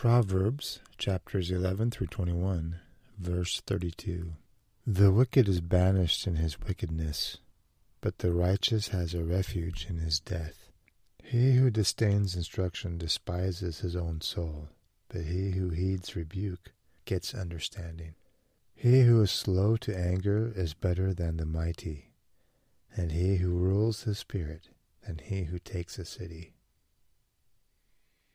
Proverbs chapters 11 through 21, verse 32. The wicked is banished in his wickedness, but the righteous has a refuge in his death. He who disdains instruction despises his own soul, but he who heeds rebuke gets understanding. He who is slow to anger is better than the mighty, and he who rules his spirit than he who takes a city.